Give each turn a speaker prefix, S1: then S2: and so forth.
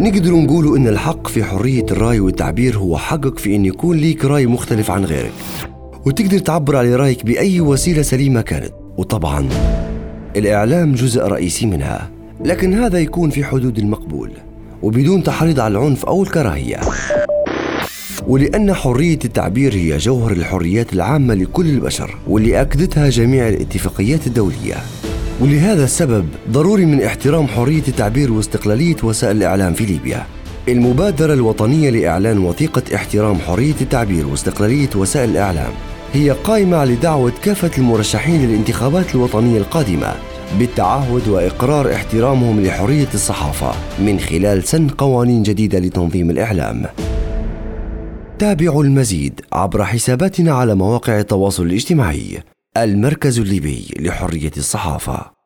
S1: نقدر نقول إن الحق في حرية الرأي والتعبير هو حقك في إن يكون ليك رأي مختلف عن غيرك. وتقدر تعبر على رأيك بأي وسيلة سليمة كانت. وطبعا الإعلام جزء رئيسي منها. لكن هذا يكون في حدود المقبول. وبدون تحريض على العنف أو الكراهية. ولأن حرية التعبير هي جوهر الحريات العامة لكل البشر. واللي أكدتها جميع الاتفاقيات الدولية. ولهذا السبب ضروري من احترام حرية التعبير واستقلالية وسائل الإعلام في ليبيا. المبادرة الوطنية لإعلان وثيقة احترام حرية التعبير واستقلالية وسائل الإعلام هي قائمة لدعوة كافة المرشحين للانتخابات الوطنية القادمة بالتعهد وإقرار احترامهم لحرية الصحافة من خلال سن قوانين جديدة لتنظيم الإعلام. تابعوا المزيد عبر حساباتنا على مواقع التواصل الاجتماعي. المركز الليبي لحرية الصحافة.